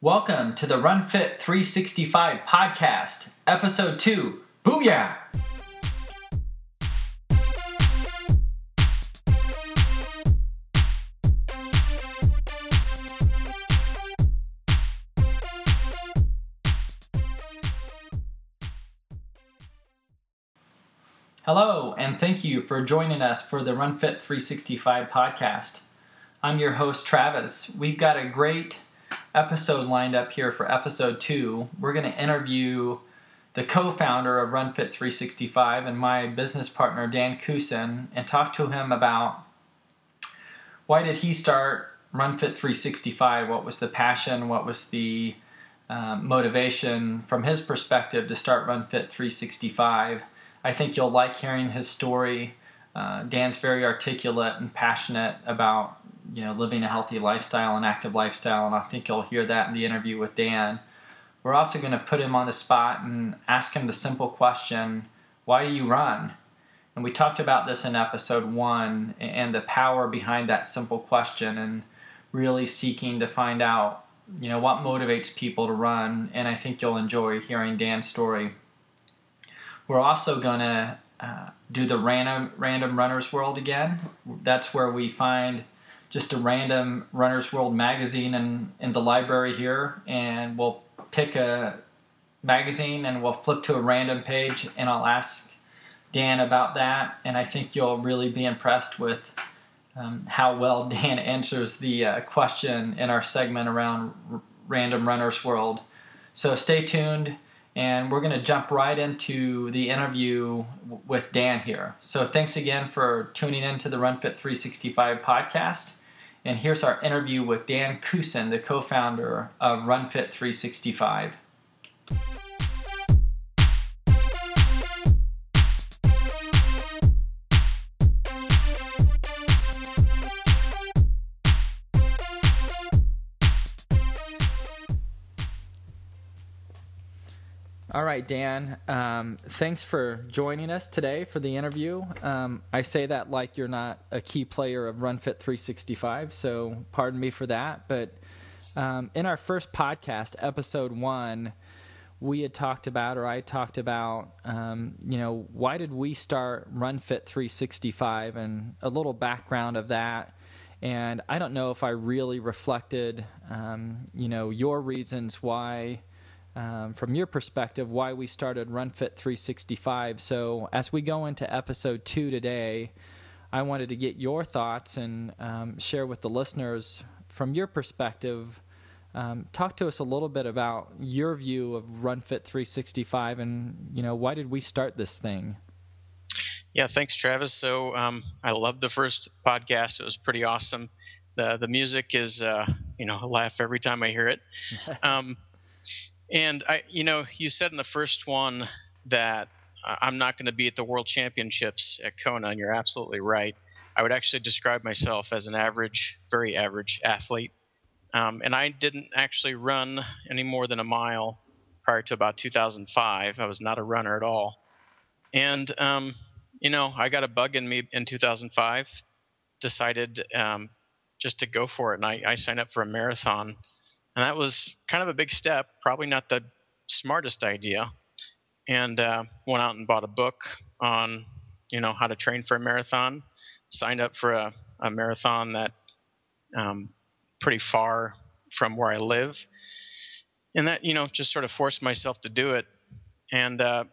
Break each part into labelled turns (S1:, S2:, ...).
S1: Welcome to the Run Fit 365 podcast, episode 2. Booyah! Hello, and thank you for joining us for the Run Fit 365 podcast. I'm your host, Travis. We've got a great episode lined up here for episode two. We're going to interview the co founder of RunFit 365 and my business partner, Dan Kusin, and talk to him about why did he start RunFit 365? What was the passion? What was the uh, motivation from his perspective to start RunFit 365? I think you'll like hearing his story. Uh, Dan's very articulate and passionate about you know living a healthy lifestyle and active lifestyle and i think you'll hear that in the interview with dan. We're also going to put him on the spot and ask him the simple question why do you run? And we talked about this in episode one and the power behind that simple question and really seeking to find out you know what motivates people to run. And i think you'll enjoy hearing dan's story. We're also going to uh, do the random random runners world again. That's where we find just a random Runner's World magazine in, in the library here, and we'll pick a magazine and we'll flip to a random page, and I'll ask Dan about that, and I think you'll really be impressed with um, how well Dan answers the uh, question in our segment around r- Random Runner's World. So stay tuned, and we're going to jump right into the interview w- with Dan here. So thanks again for tuning in to the RunFit 365 podcast. And here's our interview with Dan Kusin, the co founder of RunFit365. All right, Dan. Um, thanks for joining us today for the interview. Um, I say that like you're not a key player of RunFit 365, so pardon me for that. But um, in our first podcast, episode one, we had talked about, or I talked about, um, you know, why did we start RunFit 365 and a little background of that. And I don't know if I really reflected, um, you know, your reasons why um, from your perspective why we started RunFit 365. So as we go into episode two today, I wanted to get your thoughts and um, share with the listeners from your perspective. Um, talk to us a little bit about your view of RunFit 365 and you know why did we start this thing?
S2: Yeah, thanks, Travis. So um, I loved the first podcast. It was pretty awesome. The the music is uh, you know I laugh every time I hear it. And I, you know, you said in the first one that I'm not going to be at the World Championships at Kona, and you're absolutely right. I would actually describe myself as an average, very average athlete. Um, and I didn't actually run any more than a mile prior to about 2005. I was not a runner at all. And, um, you know, I got a bug in me in 2005, decided um, just to go for it. And I, I signed up for a marathon and that was kind of a big step, probably not the smartest idea. And uh, went out and bought a book on, you know, how to train for a marathon. Signed up for a, a marathon that um, pretty far from where I live, and that you know just sort of forced myself to do it. And uh,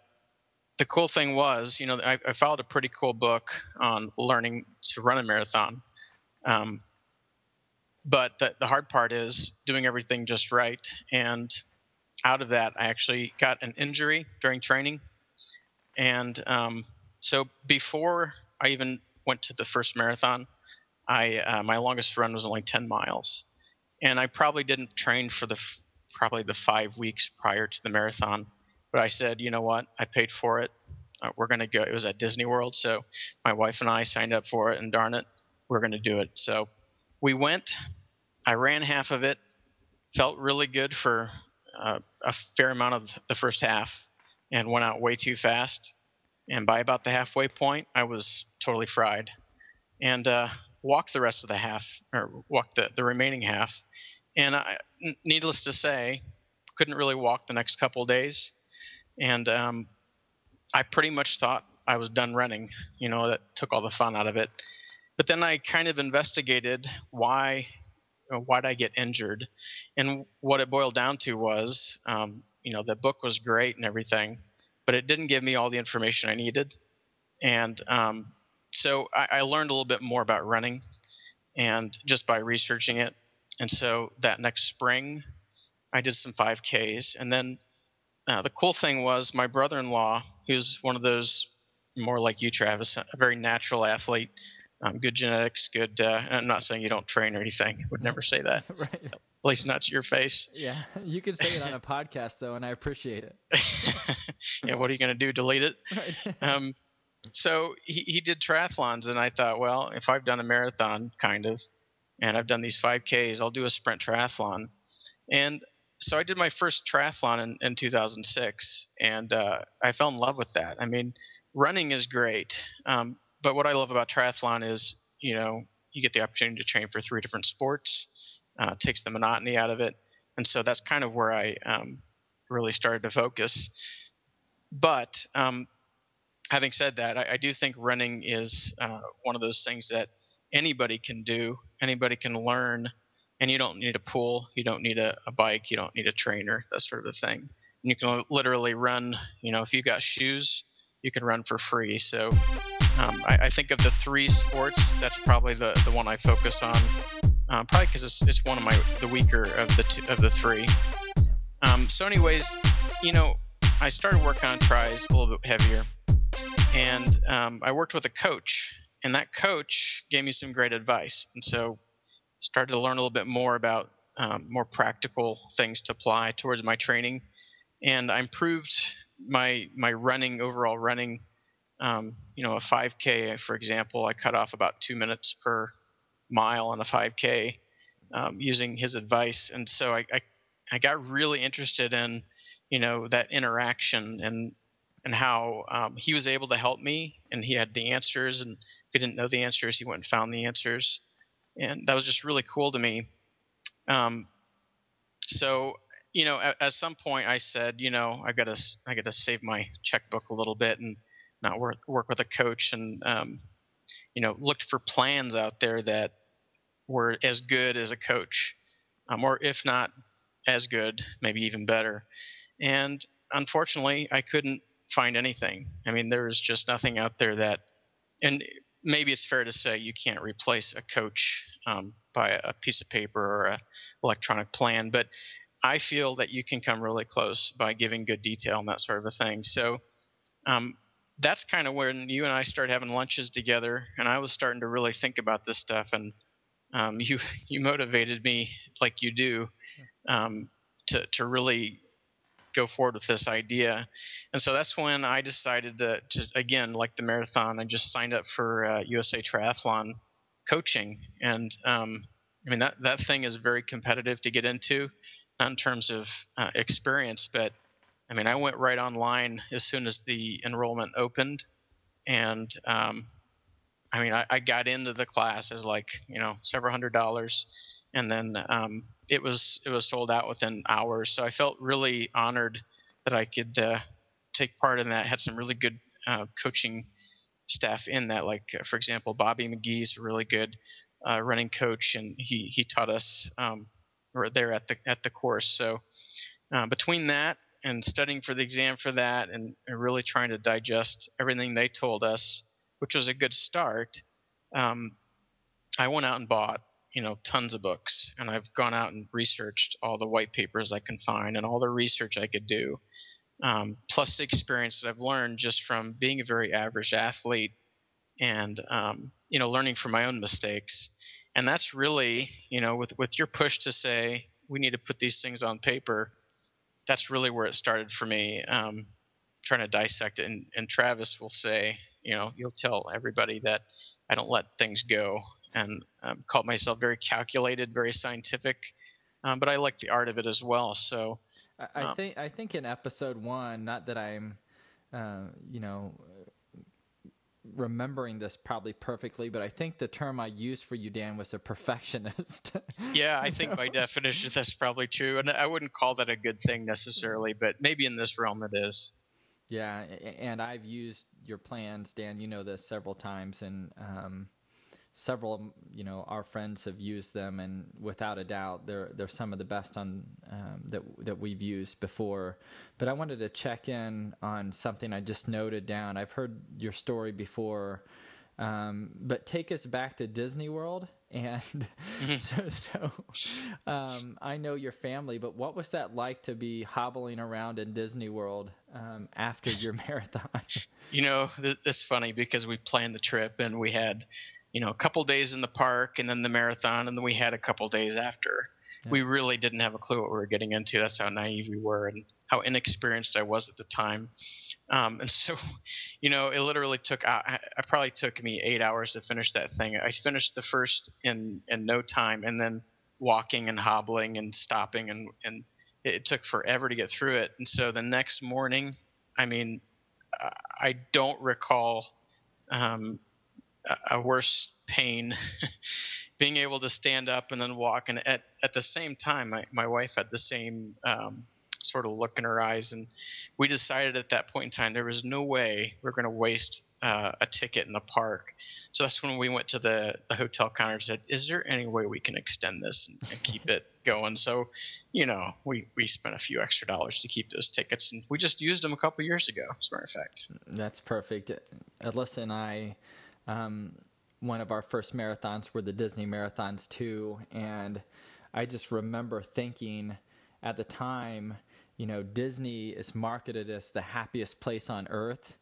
S2: the cool thing was, you know, I, I, followed a pretty cool book on learning to run a marathon. Um, but the, the hard part is doing everything just right. And out of that, I actually got an injury during training. And um, so before I even went to the first marathon, I uh, my longest run was only 10 miles, and I probably didn't train for the f- probably the five weeks prior to the marathon. But I said, you know what? I paid for it. Uh, we're gonna go. It was at Disney World, so my wife and I signed up for it, and darn it, we're gonna do it. So we went. I ran half of it. Felt really good for uh, a fair amount of the first half, and went out way too fast. And by about the halfway point, I was totally fried, and uh, walked the rest of the half, or walked the, the remaining half. and needless to say, couldn't really walk the next couple days, and um, I pretty much thought I was done running. You know, that took all the fun out of it. But then I kind of investigated why why did I get injured, and what it boiled down to was, um, you know, the book was great and everything, but it didn't give me all the information I needed, and um, so I, I learned a little bit more about running, and just by researching it, and so that next spring, I did some 5Ks, and then uh, the cool thing was my brother-in-law, who's one of those more like you, Travis, a very natural athlete, um, good genetics, good. Uh, I'm not saying you don't train or anything. Would never say that. right. At least not to your face.
S1: Yeah, you could say it on a podcast though, and I appreciate it.
S2: yeah, what are you going to do? Delete it? Right. um, so he, he did triathlons, and I thought, well, if I've done a marathon, kind of, and I've done these 5Ks, I'll do a sprint triathlon. And so I did my first triathlon in, in 2006, and uh, I fell in love with that. I mean, running is great, um, but what I love about triathlon is, you know, you get the opportunity to train for three different sports. Uh, takes the monotony out of it, and so that's kind of where I um, really started to focus. But um, having said that, I, I, do think running is uh, one of those things that anybody can do, anybody can learn, and you don't need a pool, you don't need a, a bike, you don't need a trainer, that sort of a thing. And you can literally run. You know, if you've got shoes, you can run for free. So um, I, I, think of the three sports, that's probably the, the one I focus on. Uh, probably because it's, it's one of my the weaker of the two, of the three. Um, so, anyways, you know, I started working on tries a little bit heavier, and um, I worked with a coach, and that coach gave me some great advice, and so started to learn a little bit more about um, more practical things to apply towards my training, and I improved my my running overall running um, you know a 5k for example i cut off about two minutes per mile on a 5k um, using his advice. And so I, I, I got really interested in you know that interaction and and how um, he was able to help me and he had the answers. And if he didn't know the answers he went and found the answers. And that was just really cool to me. Um, so you know, at, at, some point I said, you know, I got to I got to save my checkbook a little bit and not work work with a coach and um, you know looked for plans out there that were as good as a coach, um, or if not as good, maybe even better. And unfortunately, I couldn't find anything. I mean, there was just nothing out there that, and maybe it's fair to say you can't replace a coach um, by a piece of paper or a electronic plan, but I feel that you can come really close by giving good detail and that sort of a thing. So um, that's kind of when you and I started having lunches together, and I was starting to really think about this stuff. And um, you you motivated me like you do um, to to really go forward with this idea. And so that's when I decided to, to again, like the marathon, I just signed up for uh, USA Triathlon coaching. And um, I mean that that thing is very competitive to get into not in terms of uh, experience, but I mean, I went right online as soon as the enrollment opened, and um, I mean, I, I, got into the class as like you know several hundred dollars, and then um, it was it was sold out within hours. So I felt really honored that I could uh, take part in that. Had some really good uh, coaching staff in that. Like uh, for example, Bobby McGee's a really good uh, running coach, and he he taught us um, or there at the at the course. So uh, between that and studying for the exam for that, and, and, really trying to digest everything they told us, which was a good start, um, I went out and bought you know tons of books, and I've gone out and researched all the white papers I can find and all the research I could do. Um, plus the experience that I've learned just from being a very average athlete and um, you know learning from my own mistakes and that's really you know with with your push to say we need to put these things on paper that's really where it started for me um, trying to dissect it. And, and travis will say you know you'll tell everybody that i don't let things go and um, called myself very calculated very scientific um, but i like the art of it as well. So
S1: I, I um, think i think in episode one not that i'm uh, you know remembering this probably perfectly, but I think the term I used for you, Dan, was a perfectionist.
S2: yeah, I think by definition that's probably true, and I wouldn't call that a good thing necessarily, but maybe in this realm it is.
S1: Yeah, and I've used your plans, Dan. You know this several times, and um, several you know our friends have used them, and without a doubt, they're they're some of the best on um, that that we've used before. But I wanted to check in on something I just noted down. I've heard your story before, um, but take us back to Disney World. And mm-hmm. so, so um, I know your family, but what was that like to be hobbling around in Disney World um, after your marathon?
S2: You know, it's funny because we planned the trip and we had you know a couple days in the park and then the marathon and then we had a couple days after. Yeah. we really didn't have a clue what we were getting into. That's how naive we were and how inexperienced i was at the time. Um, and so you know it literally took I, I, probably took me eight hours to finish that thing. I finished the first in in no time and then walking and hobbling and stopping and and it, it took forever to get through it. And so the next morning i mean i don't recall um, a worse pain being able to stand up and then walk. And at, at the same time my, my wife had the same um, sort of look in her eyes. And we decided at that point in time there was no way we are going to waste uh, a ticket in the park. So that's when we went to the, the hotel counter and said is there any way we can extend this and, and keep it going? So you know we, we spent a few extra dollars to keep those tickets. And we just used them a couple years ago as a matter of fact.
S1: That's perfect. Alyssa and i um, one of our first marathons were the Disney marathons too, and I just remember thinking at the time, you know, Disney is marketed as the happiest place on earth.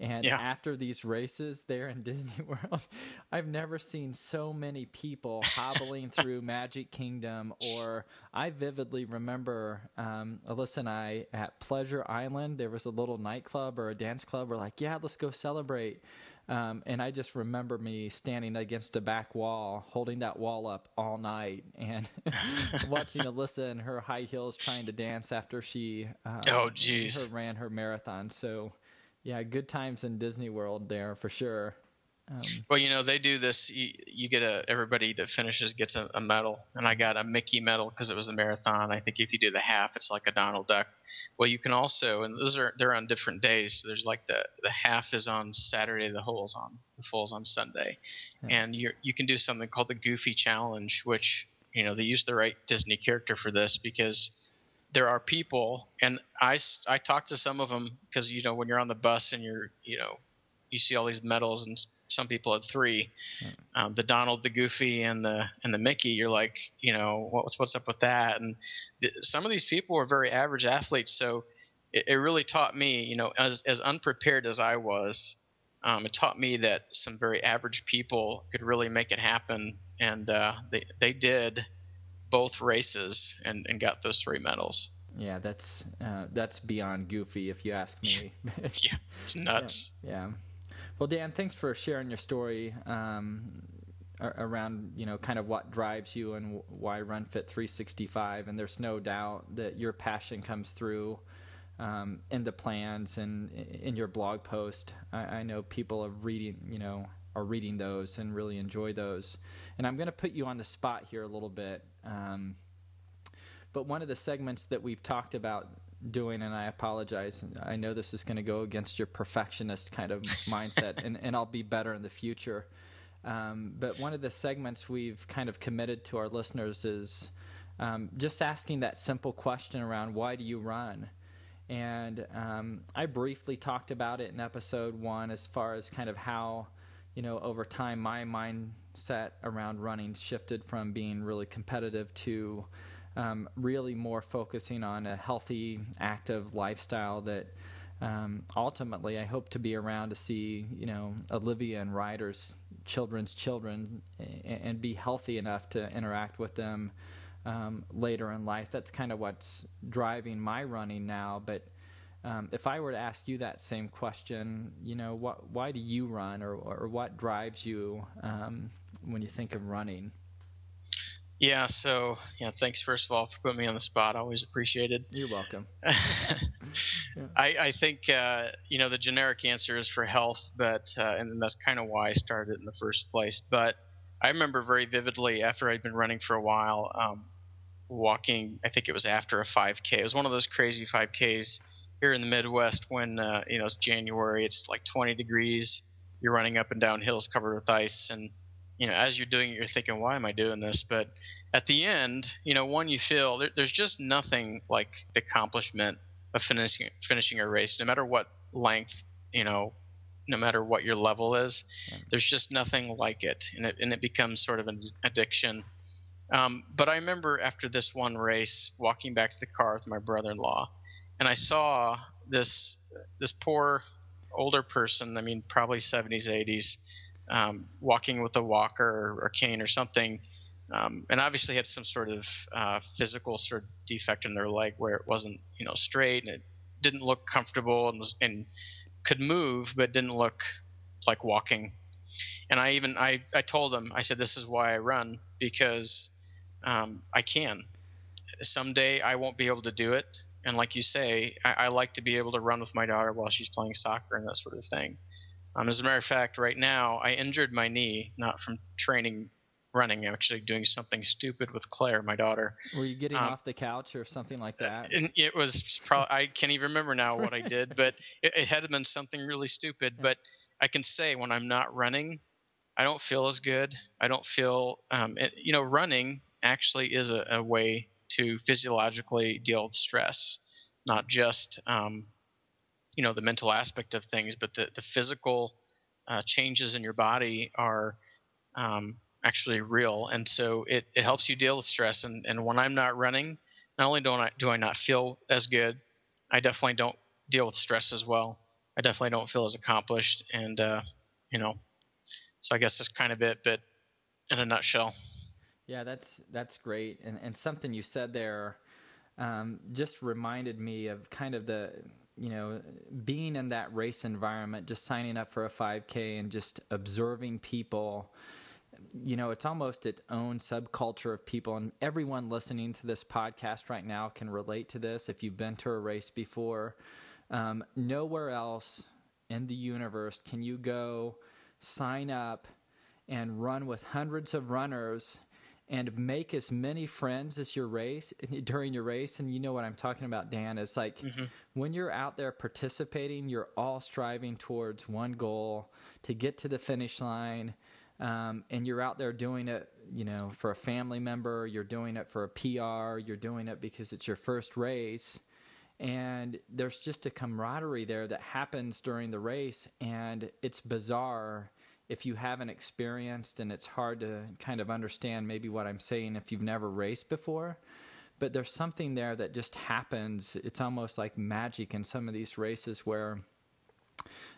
S1: And yeah. after these races there in Disney World, I've never seen so many people hobbling through Magic Kingdom. Or I vividly remember um, Alyssa and I at Pleasure Island. There was a little nightclub or a dance club. We're like, yeah, let's go celebrate. Um, and I just remember me standing against a back wall, holding that wall up all night, and watching Alyssa in her high heels trying to dance after she
S2: um, oh jeez
S1: ran her marathon. So, yeah, good times in Disney World there for sure.
S2: Um, well, you know they do this. You, you, get a everybody that finishes gets a, a medal, and I got a Mickey medal because it was a marathon. I think if you do the half, it's like a Donald Duck. Well, you can also, and those are they're on different days. So there's like the the half is on Saturday, the whole's on the full's on Sunday, yeah. and you you can do something called the Goofy Challenge, which you know they use the right Disney character for this because there are people, and I I talked to some of them because you know when you're on the bus and you're you know you see all these medals and some people had three. Um, the Donald, the Goofy, and the and the Mickey. You're like, you know, what's what's up with that? And th- some of these people were very average athletes, so it, it, really taught me, you know, as as unprepared as I was, um, it taught me that some very average people could really make it happen, and uh, they they did both races and, and got those three medals.
S1: Yeah, that's uh, that's beyond goofy, if you ask me.
S2: yeah, it's nuts.
S1: yeah. yeah. Well, Dan, thanks for sharing your story um, around you know kind of what drives you and why RunFit 365. And there's no doubt that your passion comes through um, in the plans and in your blog post. I, I know people are reading, you know, are reading those and really enjoy those. And I'm going to put you on the spot here a little bit. Um, but one of the segments that we've talked about doing, and I apologize. I know this is going to go against your perfectionist kind of mindset, and, and I'll be better in the future. Um, but one of the segments we've kind of committed to our listeners is um, just asking that simple question around why do you run? And um, I briefly talked about it in episode one as far as kind of how, you know, over time my mindset around running shifted from being really competitive to um, really more focusing on a healthy, active lifestyle that um, ultimately I hope to be around to see, you know, Olivia and Ryder's children's children and, and be healthy enough to interact with them um, later in life. That's kind of what's driving my running now. But um, if I were to ask you that same question, you know, what, why do you run or, or what drives you um, when you think of running?
S2: Yeah, so yeah, thanks first of all for putting me on the spot. Always appreciated.
S1: You're welcome.
S2: yeah. I, I think uh, you know the generic answer is for health, but uh, and that's kind of why I started in the first place. But I remember very vividly after I'd been running for a while, um, walking. I think it was after a 5K. It was one of those crazy 5Ks here in the Midwest when uh, you know it's January. It's like 20 degrees. You're running up and down hills covered with ice, and you know as you're doing it, you're thinking, "Why am I doing this?" But at the end, you know, one you feel there, there's just nothing like the accomplishment of finishing finishing a race, no matter what length, you know, no matter what your level is. There's just nothing like it, and it and it becomes sort of an addiction. Um, but I remember after this one race, walking back to the car with my brother-in-law, and I saw this this poor older person. I mean, probably 70s, 80s, um, walking with a walker or, cane or something um, and obviously had some sort of uh, physical sort of defect in their leg where it wasn't you know straight and it didn't look comfortable and was and could move but didn't look like walking. And I even I, I told them I said this is why I run because um, I can. Someday I won't be able to do it, and like you say, I, I, like to be able to run with my daughter while she's playing soccer and that sort of thing. Um, as a matter of fact, right now I injured my knee not from training running. I'm actually doing something stupid with Claire, my daughter.
S1: Were you getting um, off the couch or something like that?
S2: And it was probably I can't even remember now what I did, but it, it had been something really stupid. But I can say when I'm not running, I don't feel as good. I don't feel, um, it, you know, running actually is a, a, way to physiologically deal with stress, not just, um, you know, the mental aspect of things, but the, the physical uh, changes in your body are um, actually real, and so it, it helps you deal with stress. And, and when I'm not running, not only don't I do I not feel as good, I definitely don't deal with stress as well. I definitely don't feel as accomplished, and uh, you know, so I guess that's kind of it, but in a nutshell.
S1: Yeah, that's that's great, and and something you said there um, just reminded me of kind of the you know being in that race environment, just signing up for a 5K and just observing people you know, it's almost its own subculture of people, and everyone listening to this podcast right now can relate to this. If you've been to a race before, um, nowhere else in the universe can you go sign up and run with hundreds of runners and make as many friends as your race during your race and you know what i'm talking about dan it's like mm-hmm. when you're out there participating you're all striving towards one goal to get to the finish line um, and you're out there doing it, you know, for a family member, you're doing it for a PR, you're doing it because it's your first race. And there's just a camaraderie there that happens during the race, and it's bizarre if you haven't experienced, and it's hard to kind of understand maybe what I'm saying if you've never raced before. But there's something there that just happens. It's almost like magic in some of these races where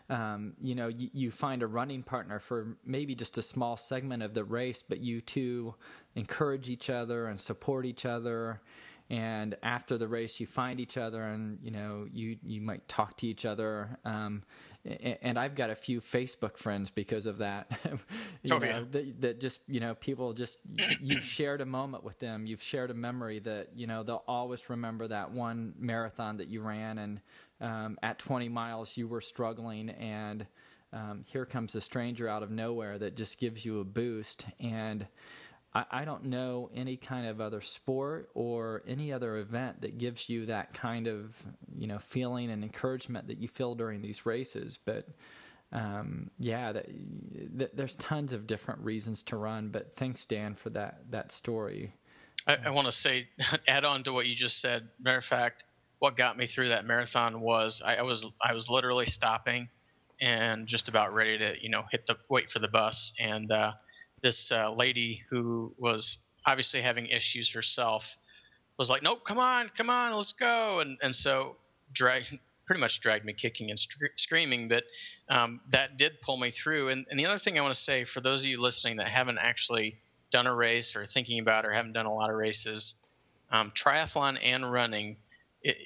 S1: um, you know, you, you, find a running partner for maybe just a small segment of the race, but you two encourage each other and support each other. And after the race, you find each other, and you know, you you might talk to each other. Um, and I've got a few Facebook friends because of that. you oh, know, yeah. that, that, just you know, people just you've shared a moment with them, you've shared a memory that you know they'll always remember that one marathon that you ran, and um, at 20 miles you were struggling and um, here comes a stranger out of nowhere that just gives you a boost and I, I, don't know any kind of other sport or any other event that gives you that kind of you know feeling and encouragement that you feel during these races but um, yeah that, that, there's tons of different reasons to run but thanks dan for that that story.
S2: I, I want to say add on to what you just said. Matter of fact what got me through that marathon was I, I, was I was literally stopping and just about ready to you know hit the wait for the bus. And uh, this uh, lady who was obviously having issues herself was like nope come on come on let's go. And and so drag pretty much dragged me kicking and screaming but um, that did pull me through. And, and the other thing I want to say for those of you listening that haven't actually done a race or thinking about or haven't done a lot of races um, triathlon and running it,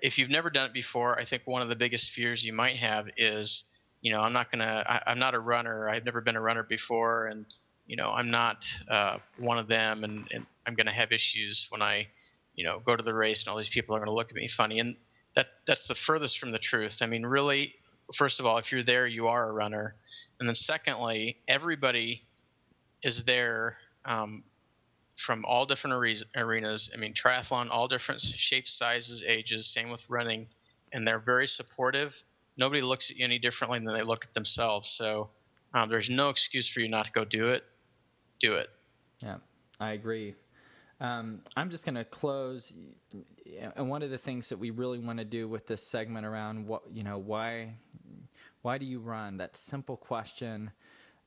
S2: if you've never done it before, I think one of the biggest fears you might have is, you know, I'm not gonna, I, am not a runner. I've never been a runner before, and you know, I'm not uh, one of them, and, and I'm gonna have issues when I, you know, go to the race, and all these people are gonna look at me funny. And that that's the furthest from the truth. I mean, really, first of all, if you're there, you are a runner, and then secondly, everybody is there um, from all different arenas. I mean, triathlon, all different shapes, sizes, ages. Same with running, and they're very supportive. Nobody looks at you any differently than they look at themselves. So um, there's no excuse for you not to go do it. Do it.
S1: Yeah, I agree. Um, I'm just going to close. And one of the things that we really want to do with this segment around what you know why why do you run? That simple question.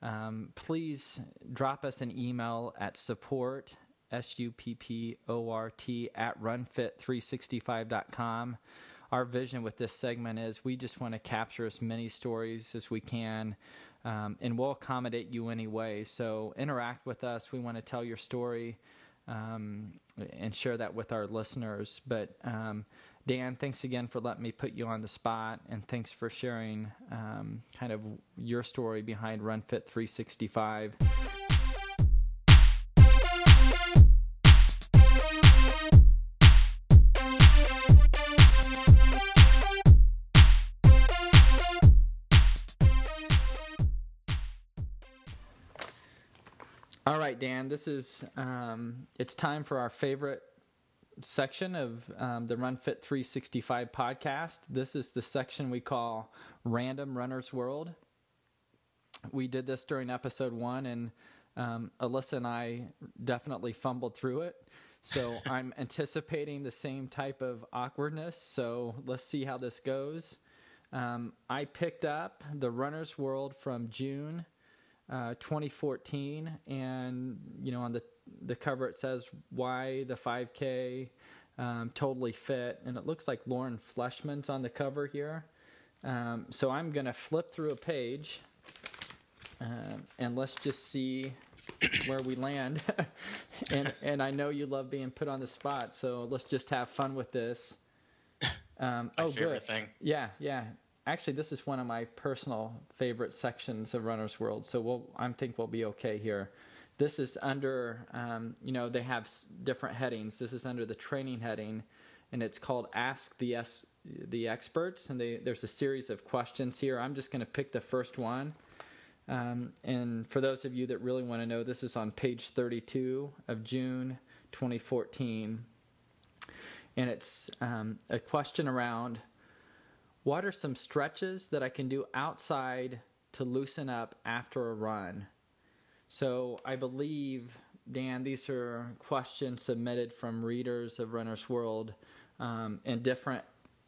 S1: Um, please drop us an email at support s u p p o r t at runfit365.com. Our vision with this segment is we just want to capture as many stories as we can. Um, and we'll accommodate you anyway. So interact with us. We want to tell your story um, and share that with our listeners. But um, Dan, thanks again for letting me put you on the spot, and thanks for sharing um, kind of your story behind RunFit 365. Right, Dan. This is um, it's time for our favorite section of um, the Run Fit 365 podcast. This is the section we call Random Runner's World. We did this during episode one, and um, Alyssa and I definitely fumbled through it. So I'm anticipating the same type of awkwardness. So let's see how this goes. Um, I picked up the Runner's World from June uh, 2014, and you know on the the cover it says why the 5K um, totally fit, and it looks like Lauren Fleshman's on the cover here. Um, so I'm gonna flip through a page, uh, and let's just see where we land. and and I know you love being put on the spot, so let's just have fun with this.
S2: Um, oh, good. Thing.
S1: Yeah, yeah actually this is one of my personal favorite sections of Runner's World, so we'll, I think we'll be okay here. This is under, um, you know, they have different headings. This is under the training heading, and it's called Ask the S- the Experts, and they, there's a series of questions here. I'm just going to pick the first one. Um, and for those of you that really want to know, this is on page 32 of June 2014. And it's um, a question around what are some stretches that I can do outside to loosen up after a run? So I believe, Dan, these are questions submitted from readers of Runner's World, um, and different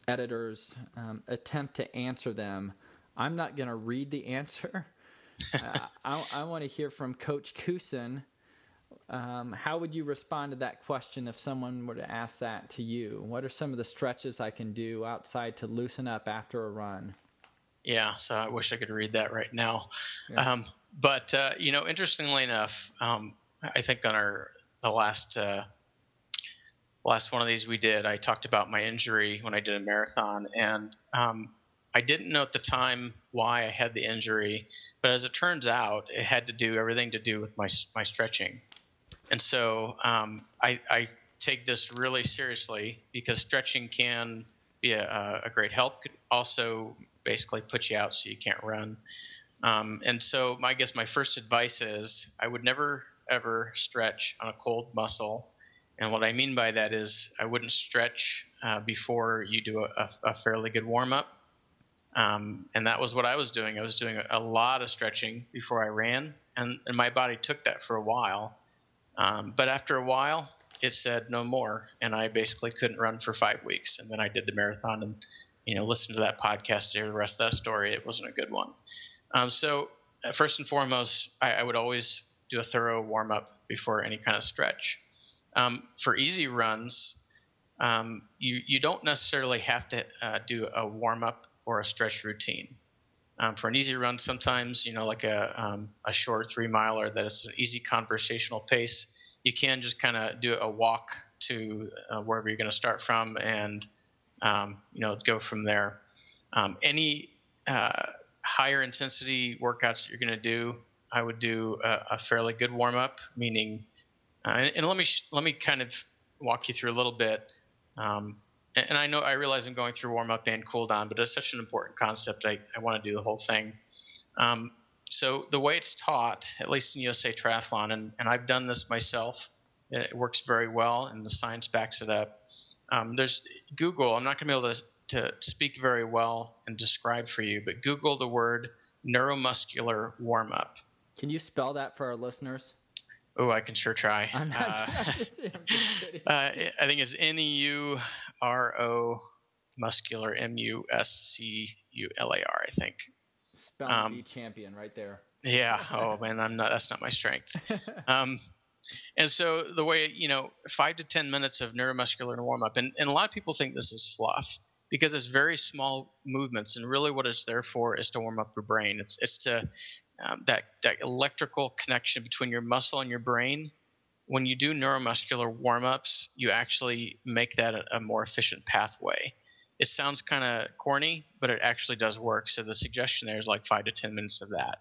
S1: editors um, attempt to answer them. I'm not going to read the answer. uh, I, I want to hear from Coach Kusin um, how would you respond to that question if someone were to ask that to you? What are some of the stretches I can do outside to loosen up after a run?
S2: Yeah, so I wish I could read that right now. Yeah. Um, but uh, you know, interestingly enough, um, I think on our the last uh, last one of these we did, I talked about my injury when I did a marathon, and um, I didn't know at the time why I had the injury, but as it turns out, it had to do everything to do with my my stretching. And so um, I, I, take this really seriously because stretching can be a, a, great help. Could also basically put you out so you can't run. Um, and so my, I guess my first advice is I would never ever stretch on a cold muscle. And what I mean by that is I wouldn't stretch uh, before you do a, a fairly good warm up. Um, and that was what I was doing. I was doing a, lot of stretching before I ran, and, and my body took that for a while. Um, but after a while, it said no more, and I basically couldn't run for five weeks. And then I did the marathon, and you know, listen to that podcast to hear the rest of that story. It wasn't a good one. Um, so uh, first and foremost, I, I, would always do a thorough warm up before any kind of stretch. Um, for easy runs, um, you you don't necessarily have to uh, do a warm up or a stretch routine. Um, for an easy run, sometimes you know, like a um, a short three miler, that it's an easy conversational pace. You can just kind of do a walk to uh, wherever you're going to start from, and um, you know, go from there. Um, any uh, higher intensity workouts you're going to do, I would do a, a fairly good warm up, meaning, uh, and, and, let me sh- let me kind of walk you through a little bit. Um, and I know I realize I'm going through warm up and cool down, but it's such an important concept. I, I want to do the whole thing. Um, so the way it's taught, at least in USA Triathlon, and, and I've done this myself, it works very well, and the science backs it up. Um, there's Google. I'm not going to be able to, to speak very well and describe for you, but Google the word neuromuscular warm up.
S1: Can you spell that for our listeners?
S2: Oh, I can sure try. I'm not. Uh, uh, I think it's N E U R O muscular M U S C U L A R. I think.
S1: Spelling um, champion right there.
S2: Yeah. Oh man, I'm not. That's not my strength. Um, and so the way you know, five to ten minutes of neuromuscular warm up, and, and a lot of people think this is fluff because it's very small movements, and really what it's there for is to warm up your brain. It's it's to um, that that electrical connection between your muscle and your brain. When you do neuromuscular warm ups, you actually make that a, a more efficient pathway. It sounds kind of corny, but it actually does work. So the suggestion there is like five to ten minutes of that.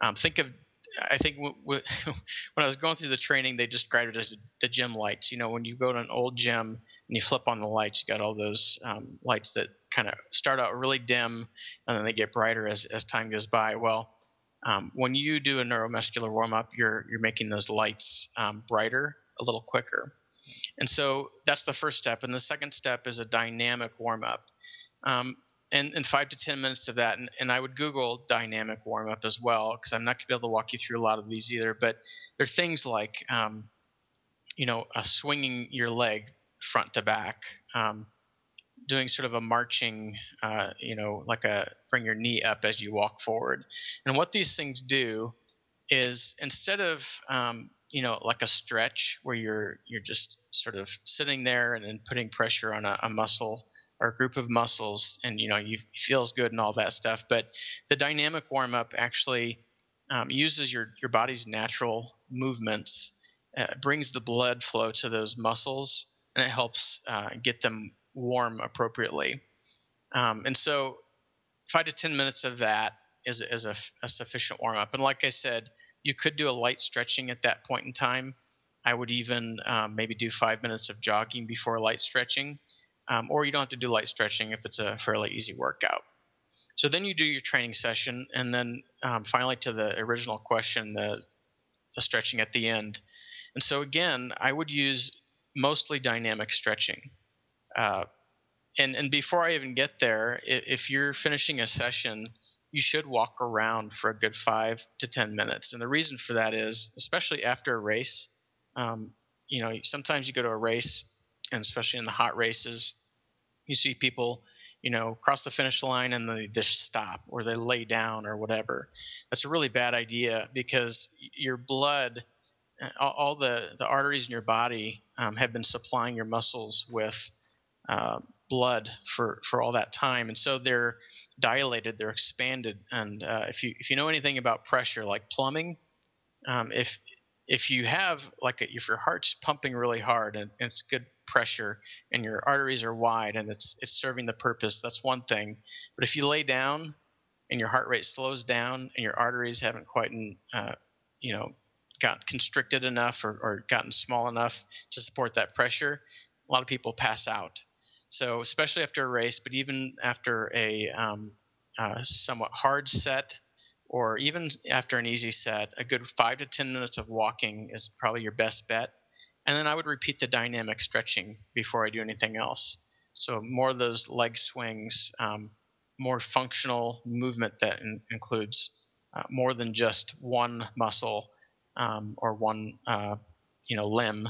S2: Um, think of I think w- w- when I was going through the training, they described it as the gym lights. You know, when you go to an old gym and you flip on the lights, you got all those um, lights that kind of start out really dim and then they get brighter as, as time goes by. Well, um, when you do a neuromuscular warm up, you're you're making those lights um, brighter a little quicker, and so that's the first step. And the second step is a dynamic warm up. Um, and, and five to ten minutes of that. And, and I would Google dynamic warm up as well because I'm not going to be able to walk you through a lot of these either. But there are things like, um, you know, swinging your leg front to back, um, doing sort of a marching, uh, you know, like a bring your knee up as you walk forward. And what these things do is instead of um, you know like a stretch where you're you're just sort of sitting there and then putting pressure on a, a muscle or a group of muscles and you know you feels good and all that stuff but the dynamic warm up actually um, uses your your body's natural movements uh, brings the blood flow to those muscles and it helps uh, get them warm appropriately um, and so five to ten minutes of that is, is a, a sufficient warm up and like i said you could do a light stretching at that point in time i would even um, maybe do five minutes of jogging before light stretching um, or you don't have to do light stretching if it's a fairly easy workout. So then you do your training session, and then um, finally to the original question, the, the stretching at the end. And so again, I would use mostly dynamic stretching. Uh, and and before I even get there, if you're finishing a session, you should walk around for a good five to ten minutes. And the reason for that is, especially after a race, um, you know, sometimes you go to a race and especially in the hot races, you see people, you know, cross the finish line and they just stop or they lay down or whatever. That's a really bad idea because your blood, all the, the arteries in your body um, have been supplying your muscles with uh, blood for, for all that time. And so they're dilated, they're expanded. And uh, if, you, if you know anything about pressure, like plumbing, um, if, if you have like a, if your heart's pumping really hard and, and it's good pressure and your arteries are wide and it's it's serving the purpose that's one thing but if you lay down and your heart rate slows down and your arteries haven't quite uh, you know got constricted enough or, or gotten small enough to support that pressure a lot of people pass out so especially after a race but even after a um, uh, somewhat hard set or even after an easy set, a good five to 10 minutes of walking is probably your best bet. And then I would repeat the dynamic stretching before I do anything else. So more of those leg swings, um, more functional movement that in, includes uh, more than just one muscle um, or one uh, you know limb.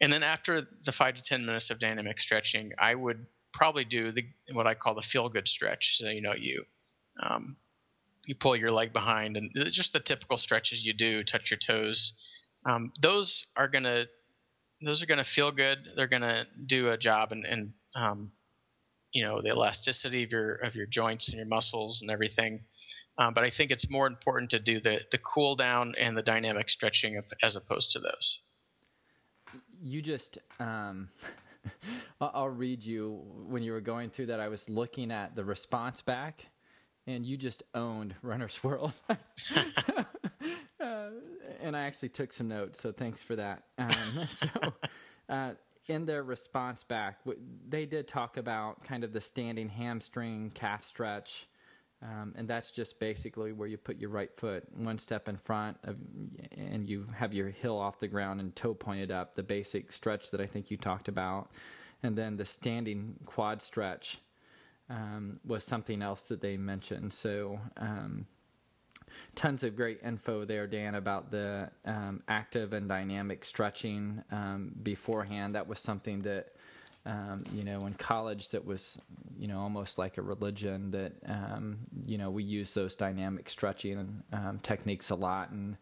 S2: And then after the five to ten minutes of dynamic stretching, I would probably do the what I call the feel good stretch. So you know you um, you pull your leg behind and just the typical stretches you do, touch your toes. Um, those are gonna those are gonna feel good. They're gonna do a job and, and um, you know the elasticity of your of your joints and your muscles and everything. Um, but I think it's more important to do the the cool down and the dynamic stretching as opposed to those.
S1: You just. Um, I'll read you when you were going through that. I was looking at the response back and you just owned Runner's World. uh, and I actually took some notes, so thanks for that. Um, so, uh, in their response back, they did talk about kind of the standing hamstring calf stretch. Um, and that's just basically where you put your right foot one step in front of, and you have your heel off the ground and toe pointed up. The basic stretch that I think you talked about, and then the standing quad stretch um, was something else that they mentioned. So um, tons of great info there, Dan, about the um, active and dynamic stretching um, beforehand. That was something that, um, you know, in college that was, you know, almost like a religion that, um, you know, we use those dynamic stretching um, techniques a lot. And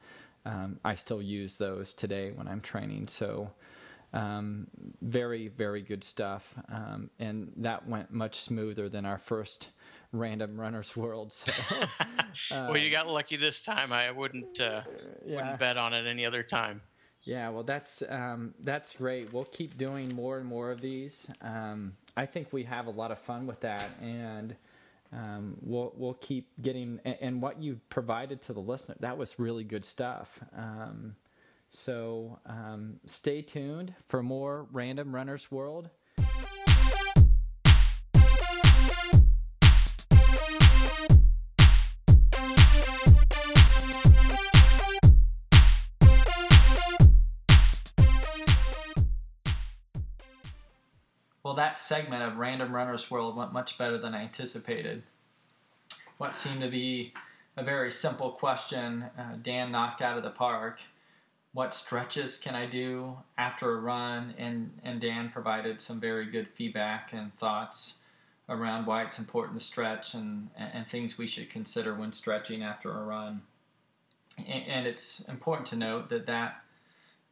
S1: um, I still use those today when I'm training. So, very, very good stuff. and that went much smoother than our first random runner's world. So,
S2: uh, well, you got lucky this time. I wouldn't uh, yeah. wouldn't bet on it any other time.
S1: Yeah, well, that's um, that's great. We'll keep doing more and more of these. Um, I think we have a lot of fun with that, and um, we'll we'll keep getting. And, and, what you provided to the listener that was really good stuff. Um, so um, stay tuned for more Random Runners World. Well, that segment of Random Runner's World went much better than I anticipated. What seemed to be a very simple question, uh, Dan knocked out of the park. What stretches can I do after a run? And, and Dan provided some very good feedback and thoughts around why it's important to stretch and, and things we should consider when stretching after a run. And, and it's important to note that that,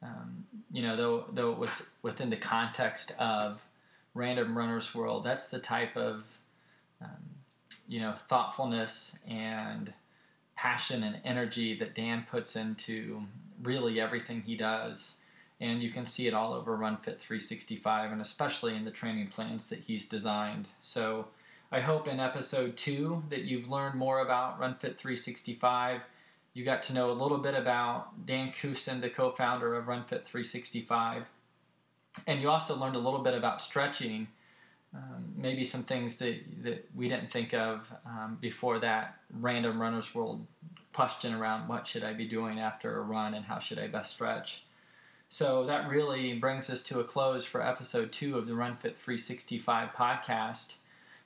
S1: um, you know, though, though it was within the context of random runner's world that's the type of um, you know thoughtfulness and passion and energy that dan puts into really everything he does. And you can see it all over runfit 365 and especially in the training plans that he's designed. So i hope in episode 2 that you've learned more about runfit 365 you got to know a little bit about dan Kusin, the co-founder of runfit 365 and you also learned a little bit about stretching, um, maybe some things that, that we didn't think of um, before that random runner's world question around what should I be doing after a run and how should I best stretch. So that really brings us to a close for episode two of the RunFit 365 podcast.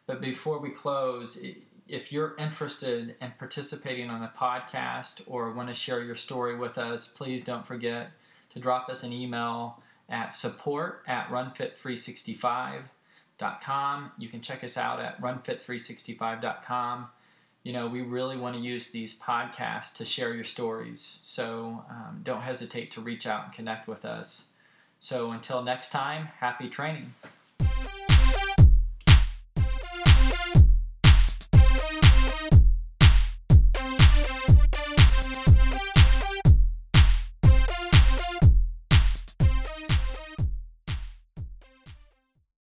S1: But before we close, if you're interested in participating on the podcast or want to share your story with us, please don't forget to drop us an email at support at runfit365.com. You can check us out at runfit365.com. You know, we really want to use these podcasts to share your stories. So um, don't hesitate to reach out and connect with us. So until next time, happy training.